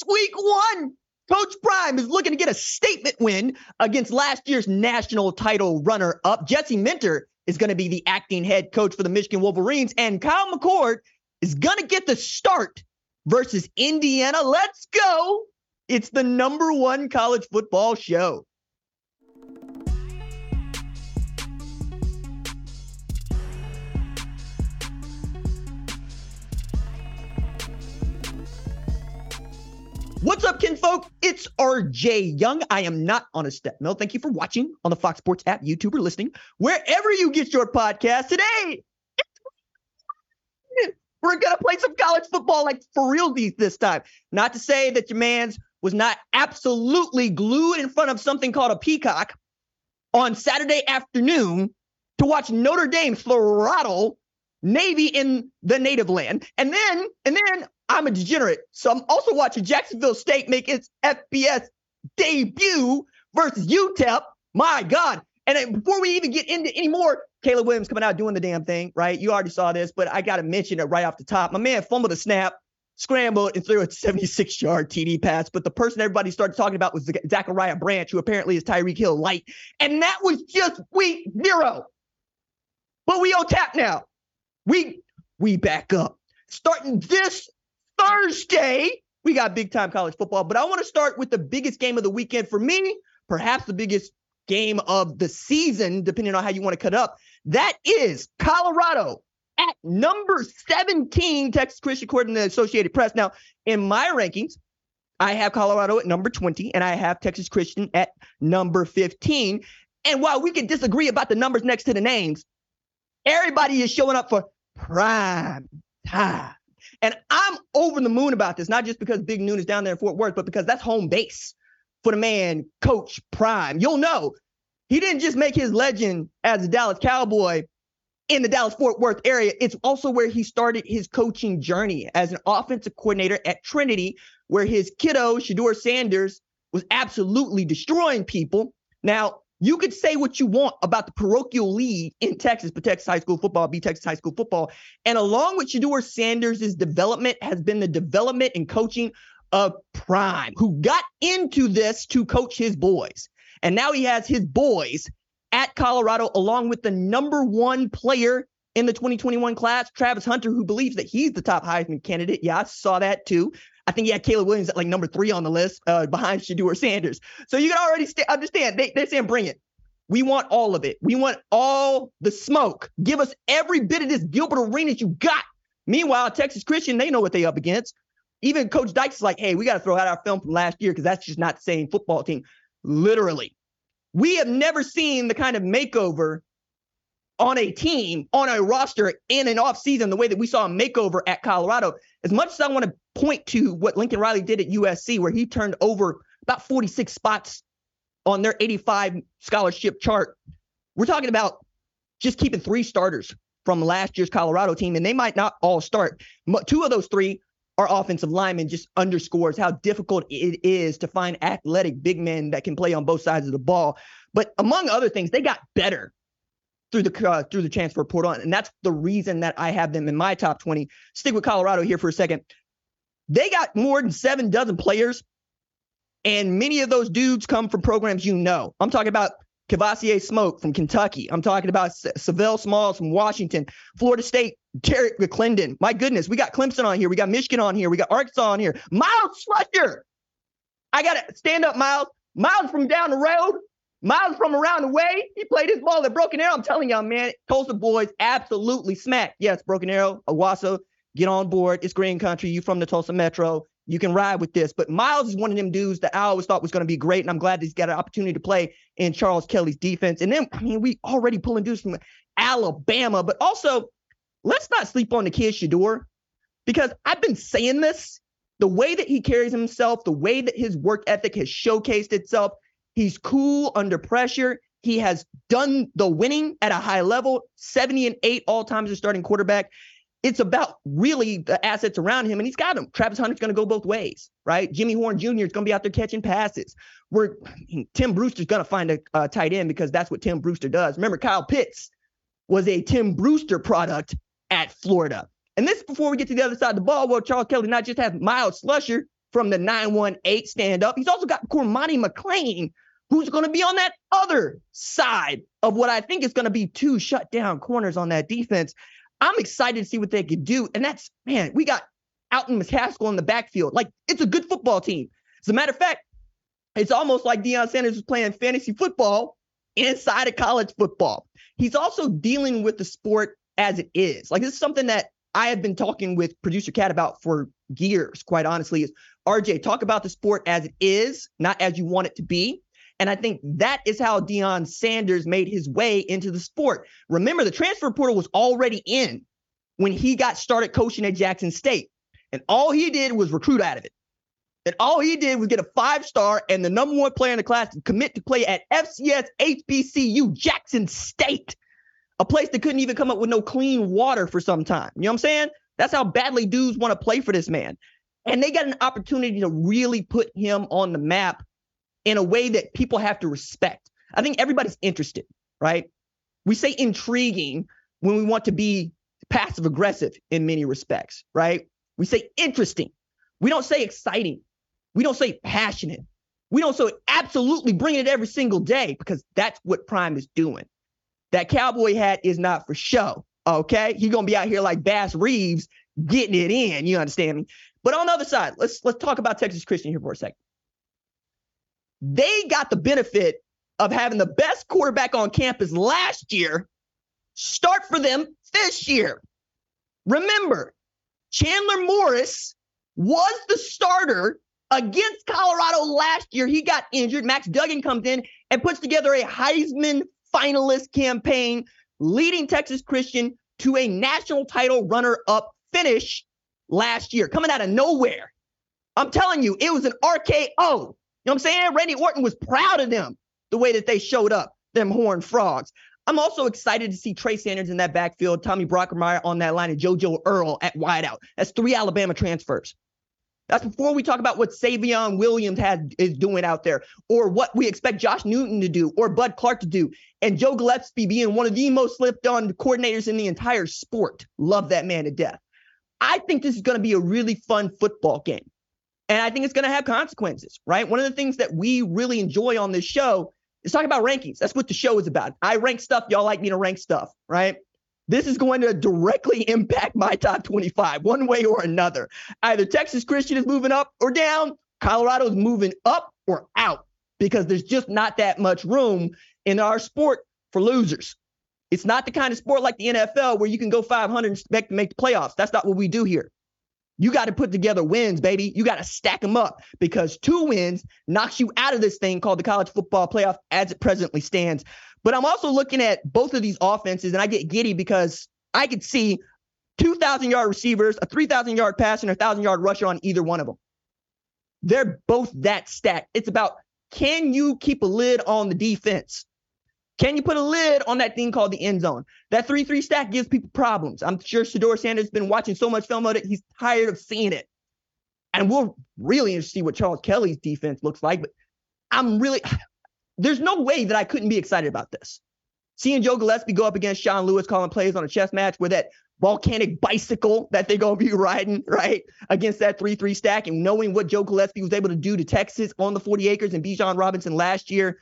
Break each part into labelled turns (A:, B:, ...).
A: It's week one. Coach Prime is looking to get a statement win against last year's national title runner up. Jesse Minter is going to be the acting head coach for the Michigan Wolverines, and Kyle McCord is going to get the start versus Indiana. Let's go. It's the number one college football show. What's up, kinfolk? It's RJ Young. I am not on a step mill. Thank you for watching on the Fox Sports app, YouTube, or listening wherever you get your podcast today. We're gonna play some college football like for real this time. Not to say that your man's was not absolutely glued in front of something called a peacock on Saturday afternoon to watch Notre Dame throttle Navy in the native land. And then, and then I'm a degenerate. So I'm also watching Jacksonville State make its FBS debut versus UTEP. My God. And before we even get into any more, Caleb Williams coming out doing the damn thing, right? You already saw this, but I got to mention it right off the top. My man fumbled a snap, scrambled, and threw a 76 yard TD pass. But the person everybody started talking about was Zachariah Branch, who apparently is Tyreek Hill light. And that was just week zero. But we on tap now. We we back up. Starting this Thursday, we got big time college football, but I want to start with the biggest game of the weekend for me, perhaps the biggest game of the season, depending on how you want to cut up. That is Colorado at number 17, Texas Christian, according to the Associated Press. Now, in my rankings, I have Colorado at number 20, and I have Texas Christian at number 15. And while we can disagree about the numbers next to the names, everybody is showing up for prime time. And I'm over the moon about this, not just because Big Noon is down there in Fort Worth, but because that's home base for the man, Coach Prime. You'll know he didn't just make his legend as a Dallas Cowboy in the Dallas Fort Worth area. It's also where he started his coaching journey as an offensive coordinator at Trinity, where his kiddo, Shedeur Sanders, was absolutely destroying people. Now, you could say what you want about the parochial league in Texas, but Texas high school football be Texas high school football. And along with Shedeur Sanders' development has been the development and coaching of Prime, who got into this to coach his boys. And now he has his boys at Colorado, along with the number one player in the 2021 class, Travis Hunter, who believes that he's the top Heisman candidate. Yeah, I saw that too. I think he had Caleb Williams at like number three on the list uh, behind Shedeur Sanders. So you can already st- understand they, they're saying bring it. We want all of it. We want all the smoke. Give us every bit of this Gilbert Arenas you got. Meanwhile, Texas Christian, they know what they up against. Even Coach Dykes is like, hey, we got to throw out our film from last year because that's just not the same football team. Literally. We have never seen the kind of makeover on a team, on a roster in an offseason, the way that we saw a makeover at Colorado. As much as I want to point to what Lincoln Riley did at USC, where he turned over about 46 spots on their 85 scholarship chart, we're talking about just keeping three starters from last year's Colorado team, and they might not all start. Two of those three are offensive linemen, just underscores how difficult it is to find athletic big men that can play on both sides of the ball. But among other things, they got better through the uh, through the transfer portal, and that's the reason that I have them in my top 20. Stick with Colorado here for a second. They got more than seven dozen players, and many of those dudes come from programs you know. I'm talking about Kavosiey Smoke from Kentucky. I'm talking about Sav'ell Smalls from Washington, Florida State, Tarek McClendon. My goodness, we got Clemson on here. We got Michigan on here. We got Arkansas on here. Myles Slusher. I got to stand up, Myles. Myles from down the road Myles from around the way, he played his ball at Broken Arrow. I'm telling y'all, man, Tulsa boys absolutely smack. Yes, Broken Arrow, Owasso, get on board. It's green country. You from the Tulsa Metro. You can ride with this. But Myles is one of them dudes that I always thought was going to be great. And I'm glad that he's got an opportunity to play in Charles Kelly's defense. And then, I mean, we already pulling dudes from Alabama, but also let's not sleep on the kid Shedeur because I've been saying this. The way that he carries himself, the way that his work ethic has showcased itself, He's cool under pressure. He has done the winning at a high level, 70 and 8 all times as starting quarterback. It's about really the assets around him, and he's got them. Travis Hunter's going to go both ways, right? Jimmy Horn Jr. is going to be out there catching passes. We're Tim Brewster's going to find a, tight end because that's what Tim Brewster does. Remember, Kyle Pitts was a Tim Brewster product at Florida. And this before we get to the other side of the ball, well, Charles Kelly not just have Myles Slusher, from the 918 stand up. He's also got Cormani McClain, who's going to be on that other side of what I think is going to be two shut down corners on that defense. I'm excited to see what they could do. And that's, man, we got Alton McCaskill in the backfield. Like, it's a good football team. As a matter of fact, it's almost like Deion Sanders was playing fantasy football inside of college football. He's also dealing with the sport as it is. Like, this is something that I have been talking with producer Cat about for years, quite honestly, is RJ, talk about the sport as it is, not as you want it to be. And I think that is how Deion Sanders made his way into the sport. Remember, the transfer portal was already in when he got started coaching at Jackson State. And all he did was recruit out of it. And all he did was get a five star and the number one player in the class to commit to play at FCS HBCU Jackson State, a place that couldn't even come up with no clean water for some time. You know what I'm saying? That's how badly dudes want to play for this man. And they got an opportunity to really put him on the map in a way that people have to respect. I think everybody's interested, right? We say intriguing when we want to be passive aggressive in many respects, right? We say interesting. We don't say exciting. We don't say passionate. We don't say absolutely bringing it every single day because that's what Prime is doing. That cowboy hat is not for show. Okay, he's gonna be out here like Bass Reeves getting it in. You understand me? But on the other side, let's let's talk about Texas Christian here for a second. They got the benefit of having the best quarterback on campus last year start for them this year. Remember, Chandler Morris was the starter against Colorado last year. He got injured. Max Duggan comes in and puts together a Heisman finalist campaign, leading Texas Christian to a national title runner up finish last year, coming out of nowhere. I'm telling you, it was an RKO. You know what I'm saying? Randy Orton was proud of them the way that they showed up, them horned frogs. I'm also excited to see Trey Sanders in that backfield, Tommy Brockermeyer on that line, and JoJo Earle at wideout. That's three Alabama transfers. That's before we talk about what Savion Williams had is doing out there, or what we expect Josh Newton to do, or Bud Clark to do, and Joe Gillespie being one of the most slipped on coordinators in the entire sport. Love that man to death. I think this is going to be a really fun football game. And I think it's going to have consequences, right? One of the things that we really enjoy on this show is talking about rankings. That's what the show is about. I rank stuff. Y'all like me to rank stuff, right? This is going to directly impact my top 25 one way or another. Either Texas Christian is moving up or down, Colorado is moving up or out because there's just not that much room in our sport for losers. It's not the kind of sport like the NFL where you can go 500 and expect to make the playoffs. That's not what we do here. You got to put together wins, baby. You got to stack them up because two wins knocks you out of this thing called the college football playoff as it presently stands. But I'm also looking at both of these offenses and I get giddy because I could see 2,000 yard receivers, a 3,000 yard passer, and a 1,000 yard rusher on either one of them. They're both that stacked. It's about can you keep a lid on the defense? Can you put a lid on that thing called the end zone? That 3 3 stack gives people problems. I'm sure Shedeur Sanders has been watching so much film of it, he's tired of seeing it. And we'll really see what Charles Kelly's defense looks like. But I'm really, there's no way that I couldn't be excited about this. Seeing Joe Gillespie go up against Sean Lewis calling plays on a chess match with that volcanic bicycle that they're going to be riding, right, against that 3 3 stack, and knowing what Joe Gillespie was able to do to Texas on the 40 acres and Bijan Robinson last year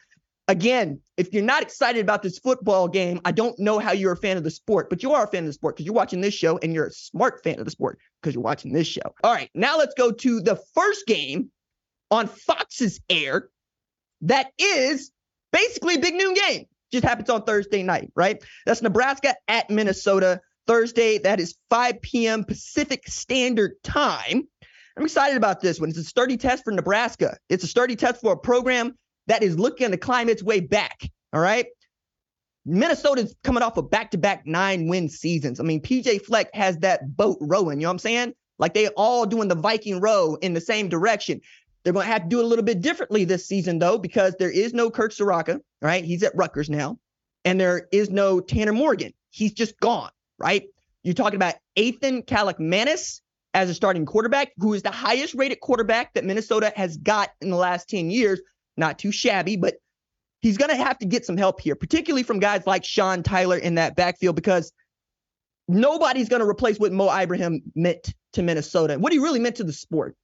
A: again, if you're not excited about this football game, I don't know how you're a fan of the sport, but you are a fan of the sport because you're watching this show and you're a smart fan of the sport because you're watching this show. All right, now let's go to the first game on Fox's air that is basically a big noon game. Just happens on Thursday night, right? That's Nebraska at Minnesota. Thursday, that is 5 p.m. Pacific Standard Time. I'm excited about this one. It's a sturdy test for Nebraska. It's a sturdy test for a program that is looking to climb its way back. All right. Minnesota's coming off of back to back nine win seasons. I mean, PJ Fleck has that boat rowing. You know what I'm saying? Like they all doing the Viking row in the same direction. They're going to have to do it a little bit differently this season, though, because there is no Kirk Ciarrocca, right? He's at Rutgers now. And there is no Tanner Morgan. He's just gone, right? You're talking about Athan Kaliakmanis as a starting quarterback, who is the highest rated quarterback that Minnesota has got in the last 10 years not too shabby, but he's going to have to get some help here, particularly from guys like Sean Tyler in that backfield, because nobody's going to replace what Mo Ibrahim meant to Minnesota, and what he really meant to the sport.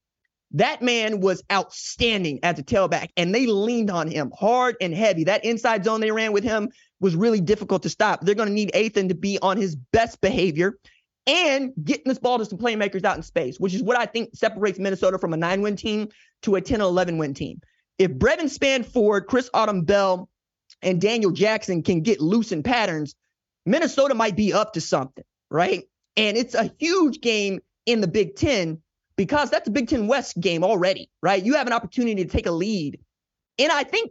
A: That man was outstanding as a tailback, and they leaned on him hard and heavy. That inside zone they ran with him was really difficult to stop. They're going to need Athan to be on his best behavior and getting this ball to some playmakers out in space, which is what I think separates Minnesota from a nine win team to a 10 or 11 win team. If Brevyn Spann-Ford, Chris Autman-Bell, and Daniel Jackson can get loose in patterns, Minnesota might be up to something, right? And it's a huge game in the Big Ten because that's a Big Ten West game already, right? You have an opportunity to take a lead. And I think,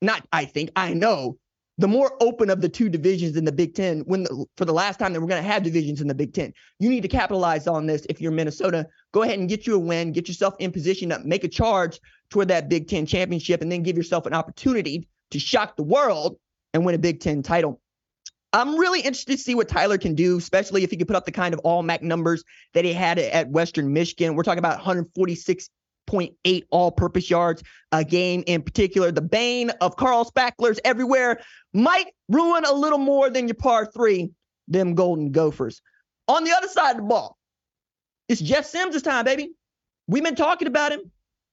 A: not I think, I know the more open of the two divisions in the Big Ten, when the, for the last time that we're going to have divisions in the Big Ten, you need to capitalize on this. If you're Minnesota, go ahead and get you a win, get yourself in position to make a charge toward that Big Ten championship, and then give yourself an opportunity to shock the world and win a Big Ten title. I'm really interested to see what Tyler can do, especially if he can put up the kind of all MAC numbers that he had at Western Michigan. We're talking about 146 0.8 all purpose yards a game in particular. The bane of Carl Spackler's everywhere might ruin a little more than your par three, them Golden Gophers. On the other side of the ball, it's Jeff Sims' time, baby. We've been talking about him.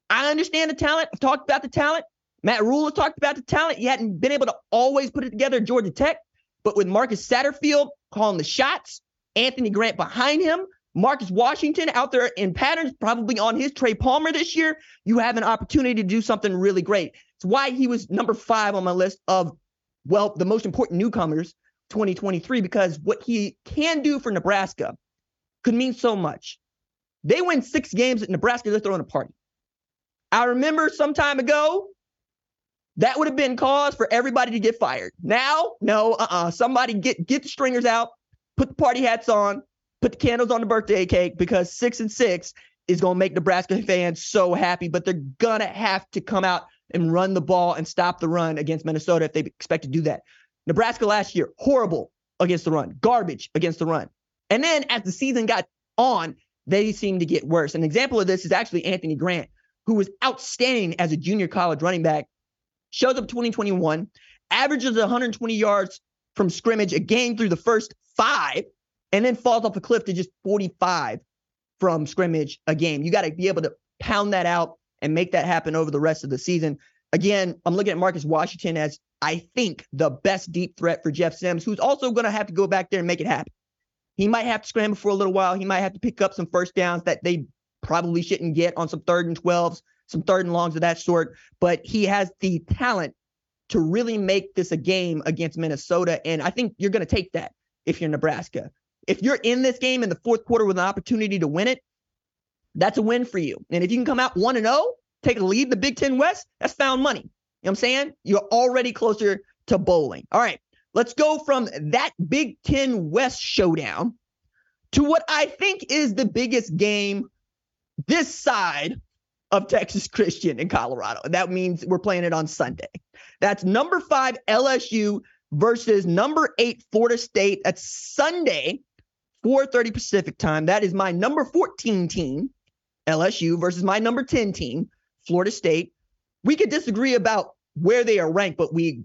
A: I understand the talent. I've talked about the talent. Matt Rhule has talked about the talent. He hadn't been able to always put it together at Georgia Tech, but with Marcus Satterfield calling the shots, Anthony Grant behind him, Marcus Washington out there in patterns, probably on his Trey Palmer this year, you have an opportunity to do something really great. It's why he was number five on my list of, well, the most important newcomers 2023, because what he can do for Nebraska could mean so much. They win six games at Nebraska, they're throwing a party. I remember some time ago, that would have been cause for everybody to get fired. Now, no, uh-uh. Somebody get get the stringers out, put the party hats on, put the candles on the birthday cake because six and six is going to make Nebraska fans so happy, but they're going to have to come out and run the ball and stop the run against Minnesota if they expect to do that. Nebraska last year, horrible against the run, garbage against the run. And then as the season got on, they seemed to get worse. An example of this is actually Anthony Grant, who was outstanding as a junior college running back, shows up 2021, averages 120 yards from scrimmage a game through the first five, and then falls off a cliff to just 45 from scrimmage a game. You got to be able to pound that out and make that happen over the rest of the season. Again, I'm looking at Marcus Washington as I think the best deep threat for Jeff Sims, who's also going to have to go back there and make it happen. He might have to scramble for a little while. He might have to pick up some first downs that they probably shouldn't get on some third and 12s, some third and longs of that sort. But he has the talent to really make this a game against Minnesota. And I think you're going to take that if you're Nebraska. If you're in this game in the fourth quarter with an opportunity to win it, that's a win for you. And if you can come out 1 and 0, take a lead the Big 10 West, that's found money. You know what I'm saying? You're already closer to bowling. All right. Let's go from that Big 10 West showdown to what I think is the biggest game this side of Texas Christian in Colorado. And that means we're playing it on Sunday. That's number five LSU versus number eight Florida State. That's Sunday 4:30 Pacific time. That is my number 14 team, LSU, versus my number 10 team, Florida State. We could disagree about where they are ranked, but we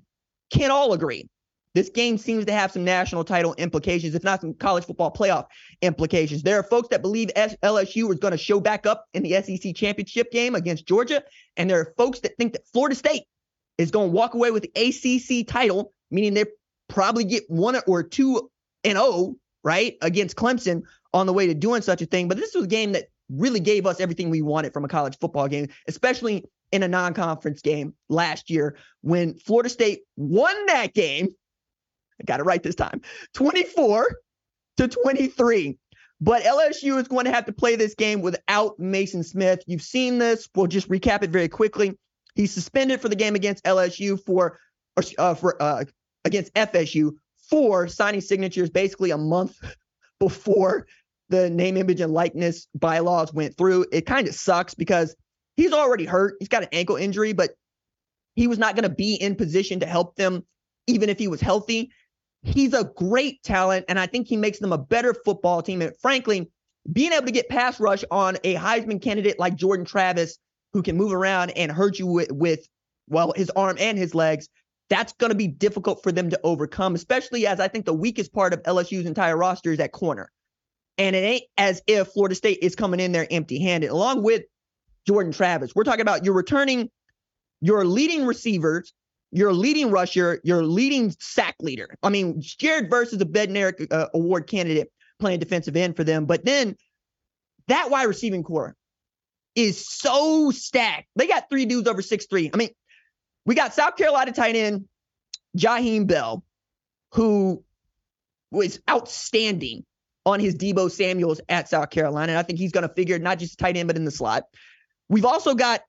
A: can't all agree. This game seems to have some national title implications, if not some college football playoff implications. There are folks that believe LSU is going to show back up in the SEC championship game against Georgia, and there are folks that think that Florida State is going to walk away with the ACC title, meaning they probably get one or two and 0 right, against Clemson on the way to doing such a thing. But this was a game that really gave us everything we wanted from a college football game, especially in a non-conference game last year when Florida State won that game. I got it right this time. 24 to 23. But LSU is going to have to play this game without Maason Smith. You've seen this. We'll just recap it very quickly. He's suspended for the game against LSU for uh, for uh, against FSU for signing signatures basically a month before the name, image, and likeness bylaws went through. It kind of sucks because he's already hurt. He's got an ankle injury, but he was not going to be in position to help them even if he was healthy. He's a great talent, and I think he makes them a better football team. And frankly, being able to get pass rush on a Heisman candidate like Jordan Travis, who can move around and hurt you with, with well, his arm and his legs, that's going to be difficult for them to overcome, especially as I think the weakest part of LSU's entire roster is at corner. And it ain't as if Florida State is coming in there empty handed, along with Jordan Travis. We're talking about you're returning your leading receivers, your leading rusher, your leading sack leader. I mean, Jared Verse is a Bednarik uh, Award candidate playing defensive end for them. But then that wide receiving core is so stacked. They got three dudes over six three. I mean, we got South Carolina tight end Jaheim Bell, who was outstanding on his Deebo Samuels at South Carolina. And I think he's going to figure not just tight end, but in the slot. We've also got,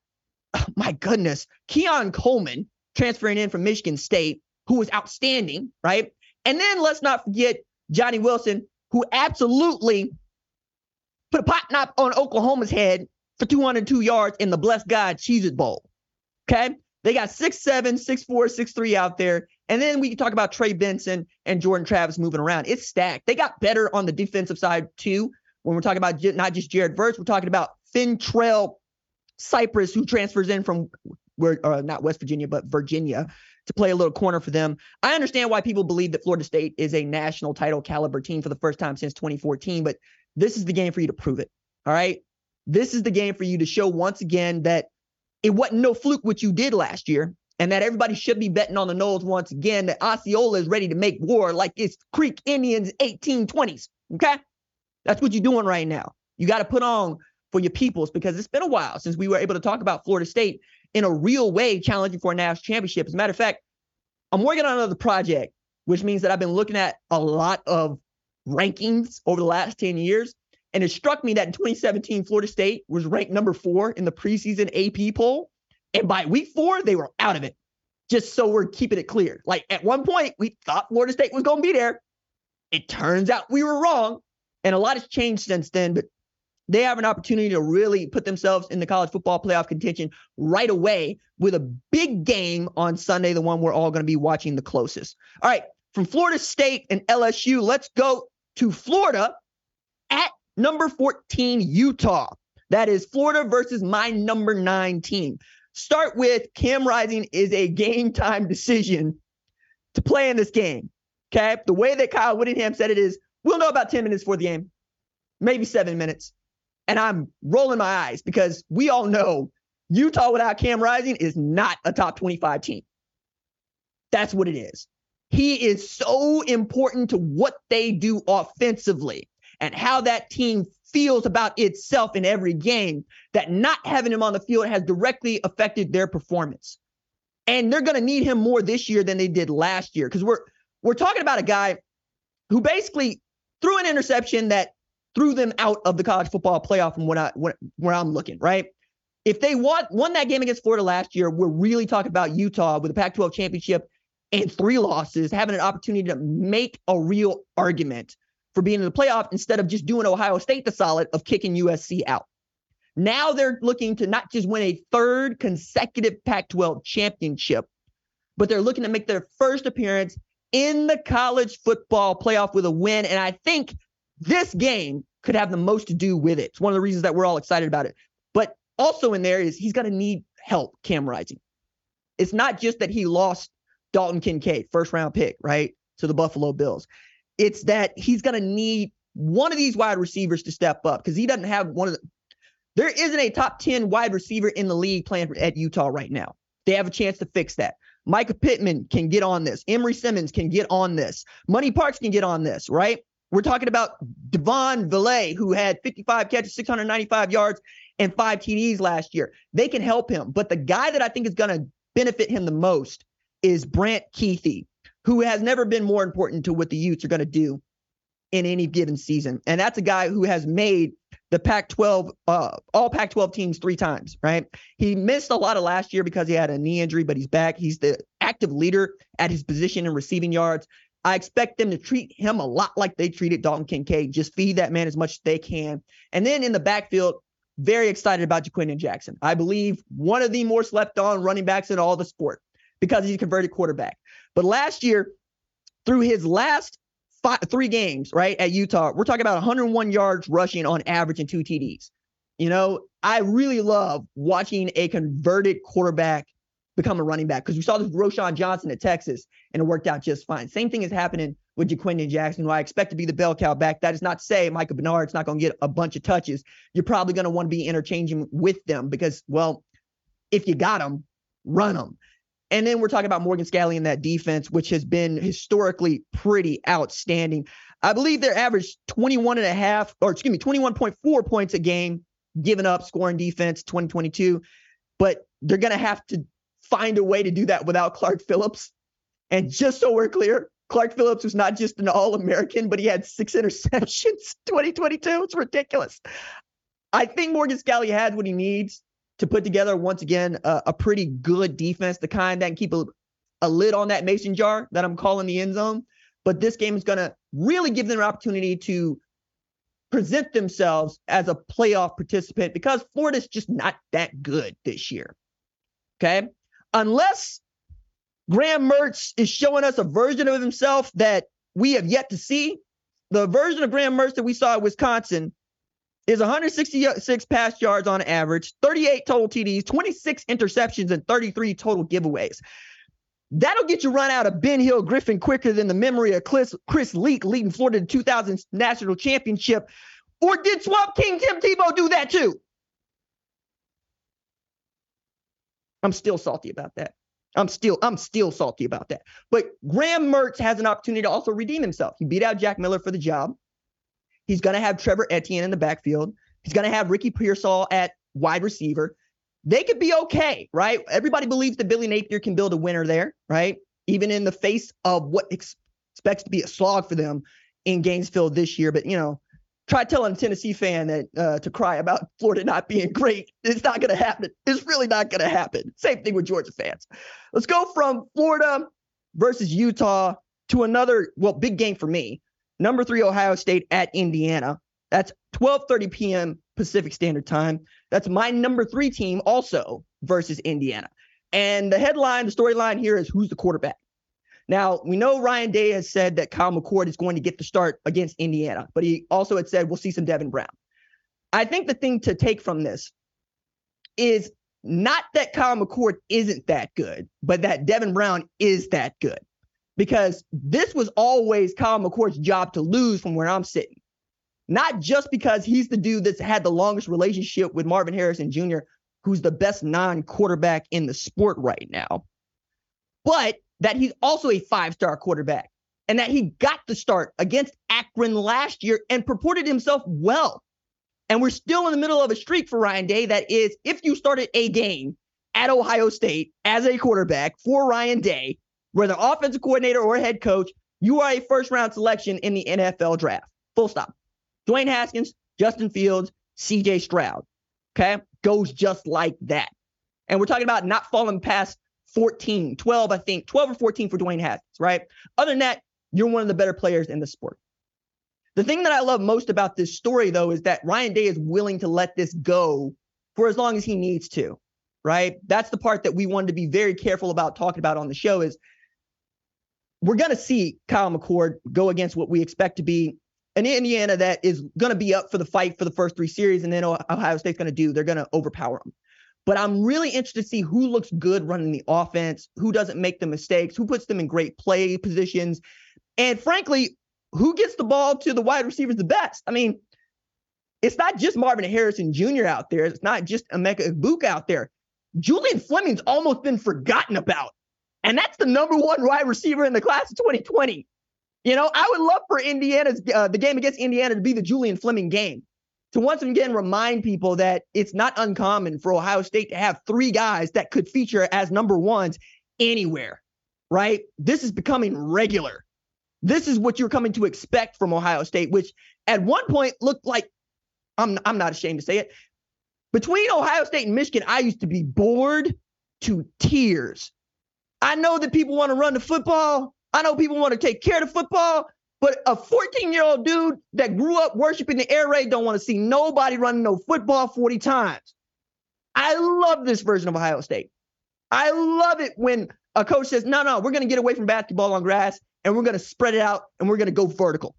A: oh my goodness, Keon Coleman transferring in from Michigan State, who was outstanding, right? And then let's not forget Johnny Wilson, who absolutely put a pot knot on Oklahoma's head for 202 yards in the blessed God Cheez It Bowl. Okay. They got six seven, six four, six three out there. And then we can talk about Trey Benson and Jordan Travis moving around. It's stacked. They got better on the defensive side too. When we're talking about not just Jared Verse, we're talking about Fentrell Cypress, who transfers in from where uh, not West Virginia, but Virginia to play a little corner for them. I understand why people believe that Florida State is a national title caliber team for the first time since 2014, but this is the game for you to prove it. All right. This is the game for you to show once again that it wasn't no fluke what you did last year and that everybody should be betting on the Noles once again that Osceola is ready to make war like it's Creek Indians 1820s. Okay? That's what you're doing right now. You got to put on for your peoples because it's been a while since we were able to talk about Florida State in a real way challenging for a national championship. As a matter of fact, I'm working on another project, which means that I've been looking at a lot of rankings over the last 10 years. And it struck me that in 2017, Florida State was ranked number four in the preseason AP poll. And by week four, they were out of it. Just so we're keeping it clear. Like at one point, we thought Florida State was going to be there. It turns out we were wrong. And a lot has changed since then. But they have an opportunity to really put themselves in the college football playoff contention right away with a big game on Sunday, the one we're all going to be watching the closest. All right, from Florida State and LSU, let's go to Florida number 14, Utah. That is Florida versus my number nine team. Start with Cam Rising is a game time decision to play in this game. Okay. The way that Kyle Whittingham said it is we'll know about 10 minutes for the game, maybe seven minutes. And I'm rolling my eyes because we all know Utah without Cam Rising is not a top 25 team. That's what it is. He is so important to what they do offensively and how that team feels about itself in every game that not having him on the field has directly affected their performance. And they're going to need him more this year than they did last year because we're we're talking about a guy who basically threw an interception that threw them out of the college football playoff from what I where I'm looking, right? If they won won that game against Florida last year, we're really talking about Utah with a Pac-12 championship and three losses, having an opportunity to make a real argument for being in the playoff instead of just doing Ohio State the solid of kicking USC out. Now they're looking to not just win a third consecutive Pac 12 championship, but they're looking to make their first appearance in the college football playoff with a win. And I think this game could have the most to do with it. It's one of the reasons that we're all excited about it. But also in there is he's going to need help, Cam Rising. It's not just that he lost Dalton Kincaid, first round pick, right, to the Buffalo Bills. It's that he's going to need one of these wide receivers to step up because he doesn't have one of the. There isn't a top 10 wide receiver in the league playing at Utah right now. They have a chance to fix that. Mycah Pittman can get on this. Emery Simmons can get on this. Money Parks can get on this, right? We're talking about Devaughn Vele, who had 55 catches, 695 yards, and five TDs last year. They can help him. But the guy that I think is going to benefit him the most is Brant Kuithe, who has never been more important to what the Utes are going to do in any given season. And that's a guy who has made the Pac 12, uh, all Pac 12 teams three times, right? He missed a lot of last year because he had a knee injury, but he's back. He's the active leader at his position in receiving yards. I expect them to treat him a lot like they treated Dalton Kincaid. Just feed that man as much as they can. And then in the backfield, very excited about Ja'Quinden Jackson. I believe one of the more slept on running backs in all the sport because he's a converted quarterback. But last year, through his last five, three games, right, at Utah, we're talking about 101 yards rushing on average and two TDs. You know, I really love watching a converted quarterback become a running back because we saw this Roschon Johnson at Texas and it worked out just fine. Same thing is happening with Ja'Quinden Jackson, who I expect to be the bell cow back. That is not to say Micah Bernard's not going to get a bunch of touches. You're probably going to want to be interchanging with them because, well, if you got them, run them. And then we're talking about Morgan Scalley in that defense, which has been historically pretty outstanding. I believe they're averaged 21 and a half, or excuse me, 21.4 points a game given up scoring defense 2022. But they're going to have to find a way to do that without Clark Phillips. And just so we're clear, Clark Phillips was not just an All American, but he had six interceptions 2022. It's ridiculous. I think Morgan Scalley has what he needs to put together, once again, a, a pretty good defense, the kind that can keep a, a lid on that mason jar that I'm calling the end zone. But this game is going to really give them an opportunity to present themselves as a playoff participant because Florida's just not that good this year. Okay. Unless Graham Mertz is showing us a version of himself that we have yet to see. The version of Graham Mertz that we saw at Wisconsin is 166 pass yards on average, 38 total TDs, 26 interceptions, and 33 total giveaways. That'll get you run out of Ben Hill Griffin quicker than the memory of Chris, Chris Leak leading Florida to the 2000 national championship. Or did Swamp King Tim Tebow do that too? I'm still salty about that. I'm still I'm still salty about that. But Graham Mertz has an opportunity to also redeem himself. He beat out Jack Miller for the job. He's going to have Trevor Etienne in the backfield. He's going to have Ricky Pearsall at wide receiver. They could be okay, right? Everybody believes that Billy Napier can build a winner there, right? Even in the face of what ex- expects to be a slog for them in Gainesville this year. But, you know, try telling a Tennessee fan that uh, to cry about Florida not being great. It's not going to happen. It's really not going to happen. Same thing with Georgia fans. Let's go from Florida versus Utah to another, well, big game for me. Number three, Ohio State at Indiana. That's 12:30 p.m. Pacific Standard Time. That's my number three team also versus Indiana. And the headline, the storyline here is who's the quarterback. Now, we know Ryan Day has said that Kyle McCord is going to get the start against Indiana, but he also had said we'll see some Devin Brown. I think the thing to take from this is not that Kyle McCord isn't that good, but that Devin Brown is that good. Because this was always Kyle McCord's job to lose from where I'm sitting. Not just because he's the dude that's had the longest relationship with Marvin Harrison Jr., who's the best non quarterback in the sport right now, but that he's also a five star quarterback and that he got the start against Akron last year and purported himself well. And we're still in the middle of a streak for Ryan Day that is, if you started a game at Ohio State as a quarterback for Ryan Day, whether offensive coordinator or head coach, you are a first round selection in the NFL draft. Full stop. Dwayne Haskins, Justin Fields, CJ Stroud. Okay. Goes just like that. And we're talking about not falling past 14, 12, I think, 12 or 14 for Dwayne Haskins, right? Other than that, you're one of the better players in the sport. The thing that I love most about this story, though, is that Ryan Day is willing to let this go for as long as he needs to, right? That's the part that we wanted to be very careful about talking about on the show is we're going to see Kyle McCord go against what we expect to be an Indiana that is going to be up for the fight for the first three series, and then Ohio State's going to do, they're going to overpower them. But I'm really interested to see who looks good running the offense, who doesn't make the mistakes, who puts them in great play positions, and frankly, who gets the ball to the wide receivers the best. I mean, it's not just Marvin Harrison Jr. out there. It's not just Emeka Egbuka out there. Julian Fleming's almost been forgotten about. And that's the number one wide receiver in the class of 2020. You know, I would love for Indiana's uh, the game against Indiana to be the Julian Fleming game to once again remind people that it's not uncommon for Ohio State to have three guys that could feature as number ones anywhere, right? This is becoming regular. This is what you're coming to expect from Ohio State, which at one point looked like I'm I'm not ashamed to say it. Between Ohio State and Michigan, I used to be bored to tears. I know that people want to run the football. I know people want to take care of the football. But a 14 year old dude that grew up worshiping the air raid don't want to see nobody running no football 40 times. I love this version of Ohio State. I love it when a coach says, no, no, we're going to get away from basketball on grass and we're going to spread it out and we're going to go vertical.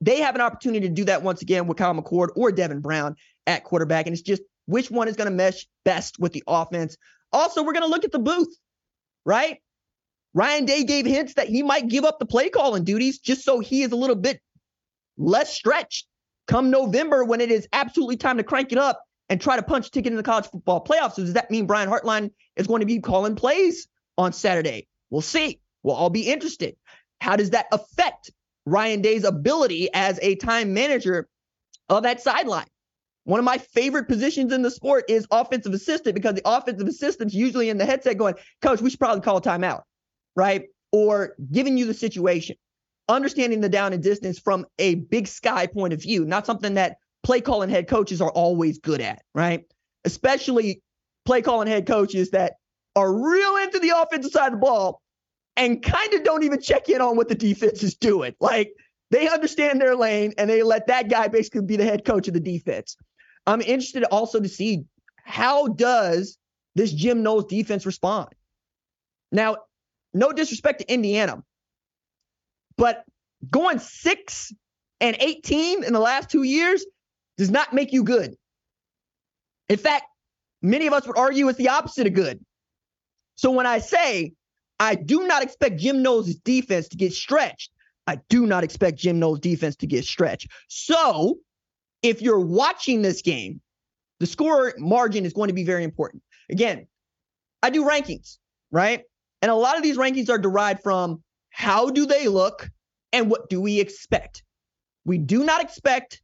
A: They have an opportunity to do that once again with Kyle McCord or Devin Brown at quarterback. And it's just which one is going to mesh best with the offense. Also, we're going to look at the booth, right? Ryan Day gave hints that he might give up the play calling duties just so he is a little bit less stretched come November when it is absolutely time to crank it up and try to punch ticket in the college football playoffs. So does that mean Brian Hartline is going to be calling plays on Saturday? We'll see. We'll all be interested. How does that affect Ryan Day's ability as a time manager of that sideline? One of my favorite positions in the sport is offensive assistant because the offensive assistant's usually in the headset going, Coach, we should probably call a timeout, right? Or giving you the situation, understanding the down and distance from a big sky point of view, not something that play calling head coaches are always good at, right? Especially play calling head coaches that are real into the offensive side of the ball and kind of don't even check in on what the defense is doing. Like they understand their lane and they let that guy basically be the head coach of the defense. I'm interested also to see how does this Jim Knowles defense respond? Now, no disrespect to Indiana, but going 6 and 18 in the last 2 years does not make you good. In fact, many of us would argue it's the opposite of good. So when I say I do not expect Jim Knowles' defense to get stretched, I do not expect Jim Knowles' defense to get stretched. So if you're watching this game, the score margin is going to be very important. Again, I do rankings, right? And a lot of these rankings are derived from how do they look and what do we expect? We do not expect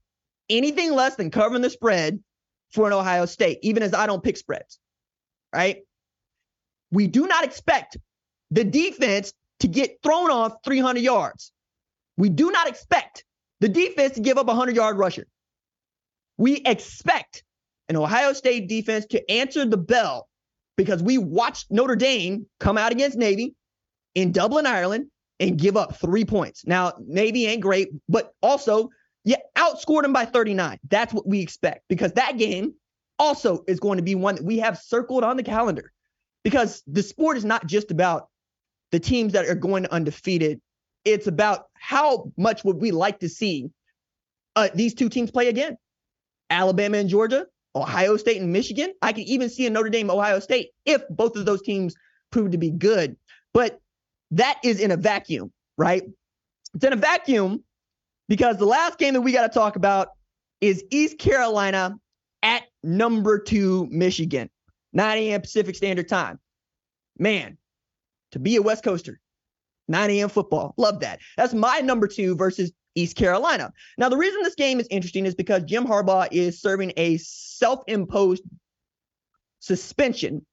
A: anything less than covering the spread for an Ohio State, even as I don't pick spreads, right? We do not expect the defense to get thrown off 300 yards. We do not expect the defense to give up a 100 yard rusher. We expect an Ohio State defense to answer the bell because we watched Notre Dame come out against Navy in Dublin, Ireland, and give up three points. Now, Navy ain't great, but also you outscored them by 39. That's what we expect because that game also is going to be one that we have circled on the calendar because the sport is not just about the teams that are going undefeated. It's about how much would we like to see uh, these two teams play again Alabama and Georgia, Ohio State and Michigan. I can even see a Notre Dame, Ohio State if both of those teams prove to be good. But that is in a vacuum, right? It's in a vacuum because the last game that we got to talk about is East Carolina at number two Michigan, 9 a.m. Pacific Standard Time. Man, to be a West Coaster, 9 a.m. football. Love that. That's my number two versus East Carolina. Now, the reason this game is interesting is because Jim Harbaugh is serving a self imposed suspension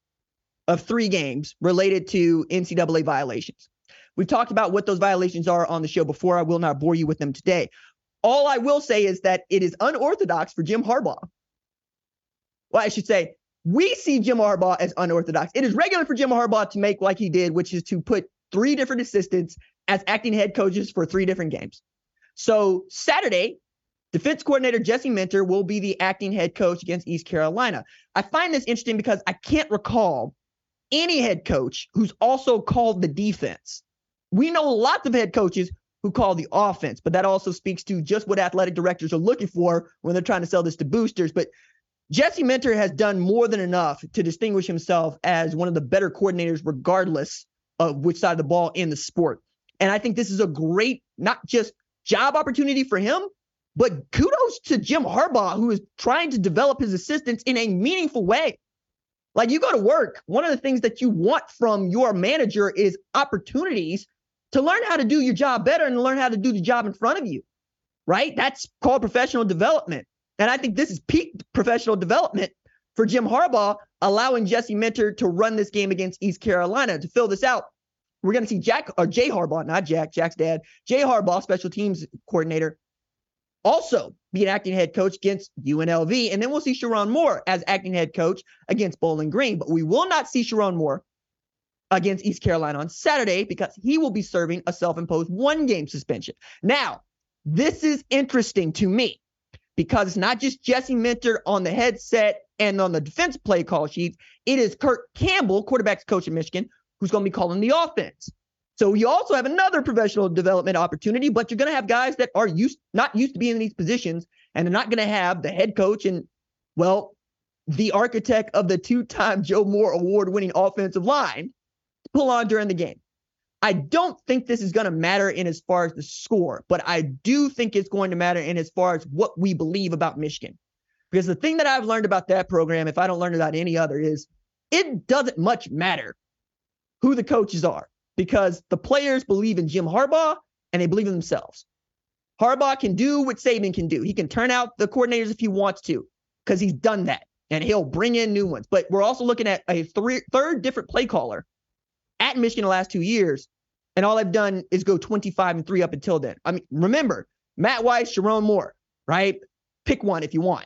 A: of three games related to NCAA violations. We've talked about what those violations are on the show before. I will not bore you with them today. All I will say is that it is unorthodox for Jim Harbaugh. Well, I should say, we see Jim Harbaugh as unorthodox. It is regular for Jim Harbaugh to make like he did, which is to put three different assistants as acting head coaches for three different games. So Saturday, defense coordinator Jesse Minter will be the acting head coach against East Carolina. I find this interesting because I can't recall any head coach who's also called the defense. We know lots of head coaches who call the offense, but that also speaks to just what athletic directors are looking for when they're trying to sell this to boosters. But Jesse Minter has done more than enough to distinguish himself as one of the better coordinators, regardless of which side of the ball in the sport. And I think this is a great, not just job opportunity for him, but kudos to Jim Harbaugh, who is trying to develop his assistants in a meaningful way. Like you go to work, one of the things that you want from your manager is opportunities to learn how to do your job better and learn how to do the job in front of you, right? That's called professional development. And I think this is peak professional development for Jim Harbaugh, allowing Jesse Minter to run this game against East Carolina. To fill this out, we're going to see Jack or Jay Harbaugh, not Jack, Jack's dad, Jay Harbaugh, special teams coordinator, also be an acting head coach against UNLV. And then we'll see Sherrone Moore as acting head coach against Bowling Green. But we will not see Sherrone Moore against East Carolina on Saturday because he will be serving a self imposed one game suspension. Now, this is interesting to me because it's not just Jesse Minter on the headset and on the defense play call sheets. It is Kirk Campbell, quarterbacks coach in Michigan, who's going to be calling the offense. So you also have another professional development opportunity, but you're going to have guys that are used not used to being in these positions, and they're not going to have the head coach and well, the architect of the two-time Joe Moore award-winning offensive line pull on during the game. I don't think this is going to matter in as far as the score, but I do think it's going to matter in as far as what we believe about Michigan. Because the thing that I've learned about that program, if I don't learn about any other, is it doesn't much matter who the coaches are because the players believe in Jim Harbaugh and they believe in themselves. Harbaugh can do what Saban can do. He can turn out the coordinators if he wants to because he's done that and he'll bring in new ones. But we're also looking at a three, third different play caller at Michigan the last two years, and all I've done is go 25 and three up until then. I mean, remember Matt Weiss, Sherrone Moore, right? Pick one if you want.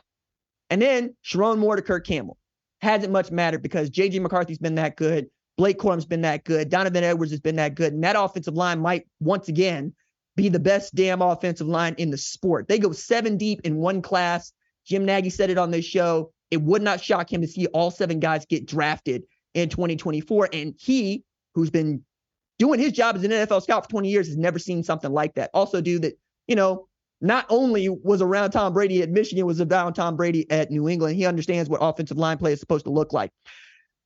A: And then Sherrone Moore to Kirk Campbell. Hasn't much mattered because JJ McCarthy's been that good. Blake Corum's been that good. Donovan Edwards has been that good. And that offensive line might once again be the best damn offensive line in the sport. They go seven deep in one class. Jim Nagy said it on this show. It would not shock him to see all seven guys get drafted in 2024. And he who's been doing his job as an NFL scout for 20 years, has never seen something like that. Also, dude that, you know, not only was around Tom Brady at Michigan, was around Tom Brady at New England. He understands what offensive line play is supposed to look like.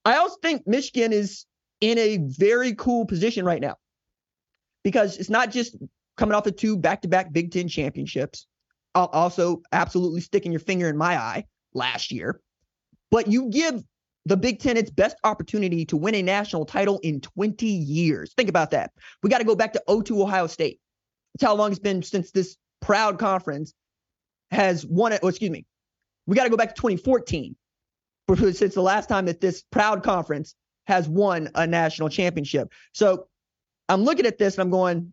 A: I also think Michigan is in a very cool position right now because it's not just coming off of two back-to-back Big Ten championships. Also, absolutely sticking your finger in my eye last year, but you give the Big Ten its best opportunity to win a national title in 20 years. Think about that. We got to go back to 02 Ohio State. That's how long it's been since this proud conference has won it. Oh, excuse me. We got to go back to 2014 since the last time that this proud conference has won a national championship. So I'm looking at this and I'm going,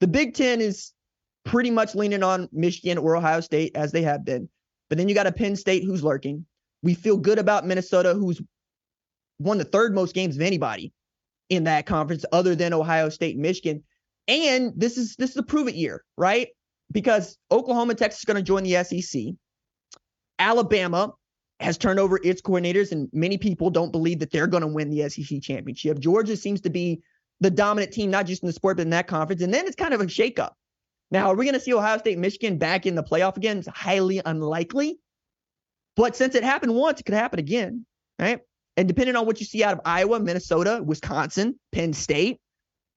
A: the Big Ten is pretty much leaning on Michigan or Ohio State as they have been. But then you got a Penn State who's lurking. We feel good about Minnesota, who's won the third most games of anybody in that conference, other than Ohio State and Michigan. And this is this is a prove it year, right? Because Oklahoma, Texas is going to join the SEC. Alabama has turned over its coordinators, and many people don't believe that they're going to win the SEC championship. Georgia seems to be the dominant team, not just in the sport, but in that conference. And then it's kind of a shakeup. Now, are we going to see Ohio State, Michigan back in the playoff again? It's highly unlikely. But since it happened once, it could happen again, right? And depending on what you see out of Iowa, Minnesota, Wisconsin, Penn State,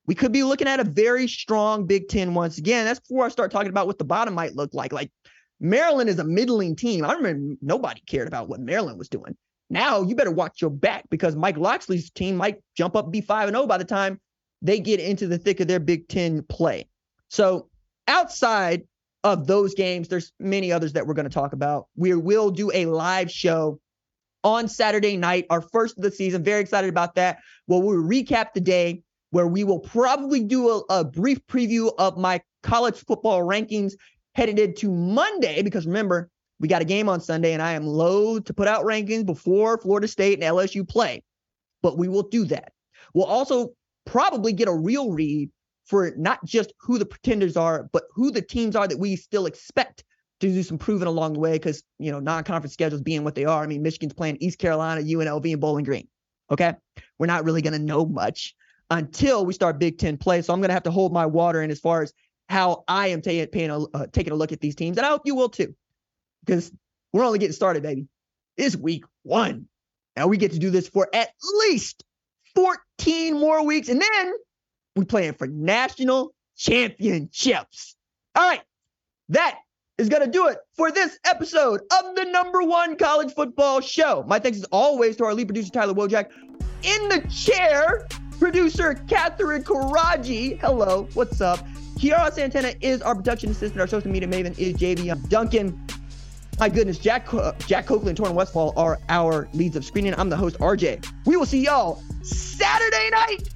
A: we could be looking at a very strong Big Ten once again. That's before I start talking about what the bottom might look like. Like Maryland is a middling team. I remember nobody cared about what Maryland was doing. Now you better watch your back because Mike Locksley's team might jump up be 5 and 0 by the time they get into the thick of their Big Ten play. So outside of those games. There's many others that we're going to talk about. We will do a live show on Saturday night, our first of the season. Very excited about that. Well, we'll recap the day where we will probably do a, a brief preview of my college football rankings headed into Monday, because remember, we got a game on Sunday, and I am loath to put out rankings before Florida State and LSU play, but we will do that. We'll also probably get a real read for not just who the pretenders are, but who the teams are that we still expect to do some proving along the way because, you know, non conference schedules being what they are. I mean, Michigan's playing East Carolina, UNLV, and Bowling Green. Okay. We're not really going to know much until we start Big Ten play. So I'm going to have to hold my water in as far as how I am t- paying a, uh, taking a look at these teams. And I hope you will too, because we're only getting started, baby. It's week one. Now we get to do this for at least 14 more weeks. And then we playing for national championships. All right. That is going to do it for this episode of the number one college football show. My thanks as always to our lead producer, Tyler Wojak. In the chair, producer Catherine Karaji. Hello, what's up? Kiara Santana is our production assistant. Our social media maven is JV Duncan. My goodness, Jack uh, Jack Coakley and Torn Westfall are our leads of screening. I'm the host, RJ. We will see y'all Saturday night.